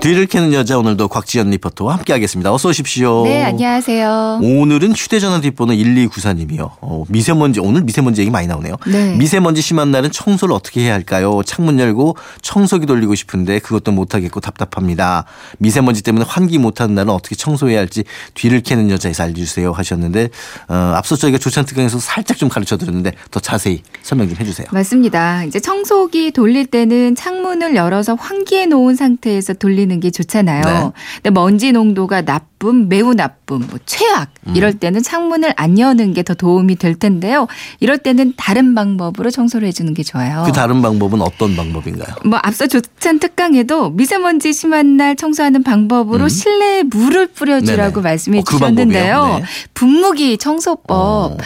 뒤를 캐는 여자 오늘도 곽지연 리포터와 함께하겠습니다. 어서 오십시오. 네, 안녕하세요. 오늘은 휴대전화 뒷번호 1294님이요. 어, 미세먼지 오늘 미세먼지 얘기 많이 나오네요. 네. 미세먼지 심한 날은 청소를 어떻게 해야 할까요? 창문 열고 청소기 돌리고 싶은데 그것도 못하겠고 답답합니다. 미세먼지 때문에 환기 못하는 날은 어떻게 청소해야 할지 뒤를 캐는 여자에서 알려주세요 하셨는데 어, 앞서 저희가 조찬특강에서 살짝 좀 가르쳐드렸는데 더 자세히 설명 좀 해주세요. 맞습니다. 이제 청소기 돌릴 때는 창문을 열어서 환기해 놓은 상태에서 돌리는 게 좋잖아요. 네. 근데 먼지 농도가 나 쁨, 매우 나쁨, 뭐 최악 음. 이럴 때는 창문을 안 여는 게 더 도움이 될 텐데요. 이럴 때는 다른 방법으로 청소를 해주는 게 좋아요. 그 다른 방법은 어떤 방법인가요? 뭐 앞서 조찬 특강에도 미세먼지 심한 날 청소하는 방법으로 실내에 물을 뿌려주라고 음. 네네. 말씀해 어, 그 주셨는데요. 네. 분무기 청소법. 어.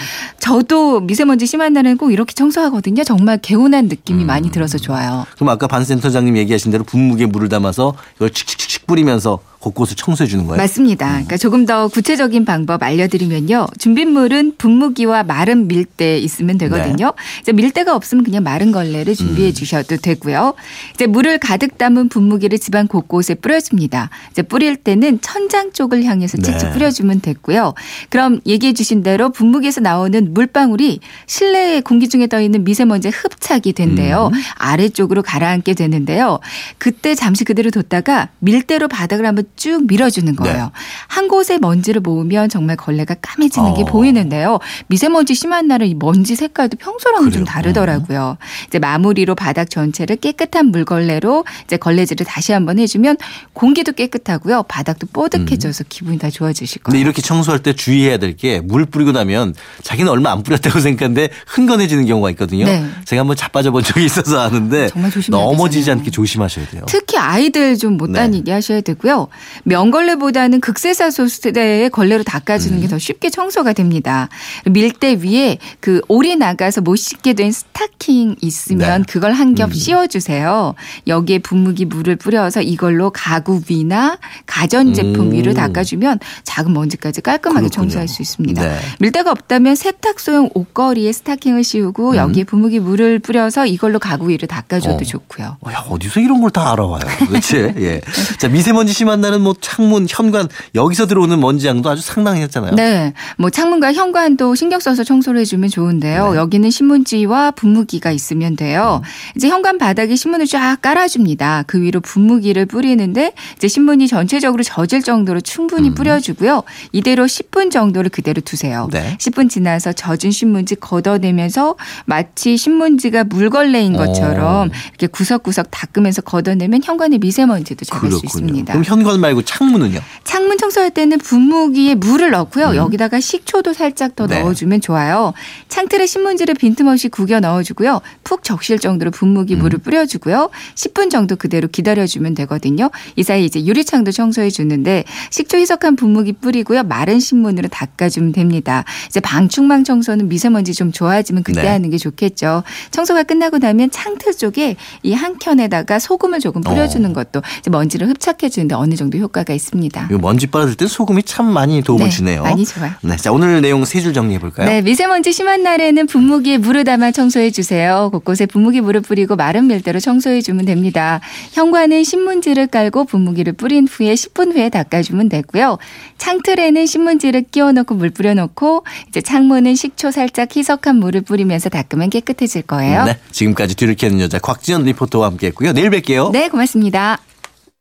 저도 미세먼지 심한 날은 꼭 이렇게 청소하거든요. 정말 개운한 느낌이 많이 들어서 좋아요. 그럼 아까 반 센터장님 얘기하신 대로 분무기에 물을 담아서 이걸 칙칙칙칙 뿌리면서 곳곳을 청소해 주는 거예요? 맞습니다. 그러니까 조금 더 구체적인 방법 알려드리면요. 준비물은 분무기와 마른 밀대 있으면 되거든요. 이제 밀대가 없으면 그냥 마른 걸레를 준비해 주셔도 되고요. 이제 물을 가득 담은 분무기를 집안 곳곳에 뿌려줍니다. 이제 뿌릴 때는 천장 쪽을 향해서 칙칙 네. 뿌려주면 됐고요. 그럼 얘기해 주신 대로 분무기에서 나오는 물방울이 실내 공기 중에 떠 있는 미세먼지에 흡착이 된대요. 음. 아래쪽으로 가라앉게 되는데요. 그때 잠시 그대로 뒀다가 밀대로 바닥을 한번 쭉 밀어주는 거예요. 네. 한 곳에 먼지를 모으면 정말 걸레가 까매지는 게 어. 보이는데요. 미세먼지 심한 날은 이 먼지 색깔도 평소랑은 좀 그래요? 다르더라고요. 이제 마무리로 바닥 전체를 깨끗한 물걸레로 이제 걸레질을 다시 한번 해주면 공기도 깨끗하고요. 바닥도 뽀득해져서 기분이 다 좋아지실 근데 거예요. 이렇게 청소할 때 주의해야 될 게 물 뿌리고 나면 자기는 얼마 안 뿌렸다고 생각하는데 흥건해지는 경우가 있거든요. 네. 제가 한번 자빠져 본 적이 있어서 아는데 넘어지지. 않게 조심하셔야 돼요. 특히 아이들 좀못 네. 다니게 하셔야 되고요. 명걸레보다는 극세사소 수대의 걸레로 닦아주는 음. 게더 쉽게 청소가 됩니다. 밀대 위에 그 오리 나가서 못 씻게 된 스타킹 있으면 네. 그걸 한겹 음. 씌워주세요. 여기에 분무기 물을 뿌려서 이걸로 가구 위나 가전제품 음. 위를 닦아주면 작은 먼지까지 깔끔하게 그렇군요. 청소할 수 있습니다. 네. 밀대가 없다면 세탁 소용 옷걸이에 스타킹을 씌우고 음. 여기에 분무기 물을 뿌려서 이걸로 가구 위를 닦아줘도 어. 좋고요. 어, 야, 어디서 이런 걸 다 알아와요. 그렇지? 예. 자, 미세먼지 심한 날은 뭐 창문, 현관, 여기서 들어오는 먼지 양도 아주 상당했잖아요. 네. 뭐 창문과 현관도 신경 써서 청소를 해주면 좋은데요. 네. 여기는 신문지와 분무기가 있으면 돼요. 이제 현관 바닥에 신문을 쫙 깔아줍니다. 그 위로 분무기를 뿌리는데 이제 신문이 전체적으로 젖을 정도로 충분히 음. 뿌려주고요. 이대로 10분 정도를 그대로 두세요. 네. 10분 지나서 젖은 신문지 걷어내면서 마치 신문지가 물걸레인 것처럼 어. 이렇게 구석구석 닦으면서 걷어내면 현관의 미세먼지도 잡을 수 있습니다. 그럼 현관 말고 창문은요? 창문 청소할 때는 분무기에 물을 넣고요. 여기다가 식초도 살짝 더 음. 네. 넣어주면 좋아요. 창틀에 신문지를 빈틈없이 구겨 넣어주고요. 푹 적실 정도로 분무기 물을 음. 뿌려주고요. 10분 정도 그대로 기다려주면 되거든요. 이 사이 이제 유리창도 청소해 주는데 식초 희석한 분무기 뿌리고요. 마른 신문으로 닦아주면 됩니다. 이제 방충망 청소는 미세먼지 좀 좋아지면 그때 네. 하는 게 좋겠죠. 청소가 끝나고 나면 창틀 쪽에 이 한 켠에다가 소금을 조금 뿌려주는 어. 것도 먼지를 흡 착해 주는데 어느 정도 효과가 있습니다. 이 먼지 빨아들 때 소금이 참 많이 도움을 네, 주네요. 많이 좋아요. 네. 자, 오늘 내용 세 줄 정리해 볼까요? 네, 미세먼지 심한 날에는 분무기에 물을 담아 청소해 주세요. 곳곳에 분무기 물을 뿌리고 마른 밀대로 청소해 주면 됩니다. 현관은 신문지를 깔고 분무기를 뿌린 후에 10분 후에 닦아주면 되고요. 창틀에는 신문지를 끼워 넣고 물 뿌려 놓고 이제 창문은 식초 살짝 희석한 물을 뿌리면서 닦으면 깨끗해질 거예요. 네. 지금까지 뒤를 캐는 여자 곽지연 리포터와 함께 했고요. 내일 뵐게요. 네, 고맙습니다.